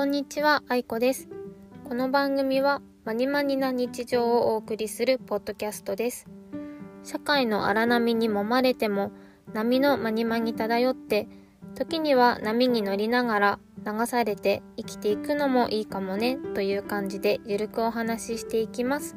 こんにちは、あいこです。この番組はマニマニな日常をお送りするポッドキャストです。社会の荒波に揉まれても波のマニマに漂って時には波に乗りながら流されて生きていくのもいいかもねという感じでゆるくお話ししていきます。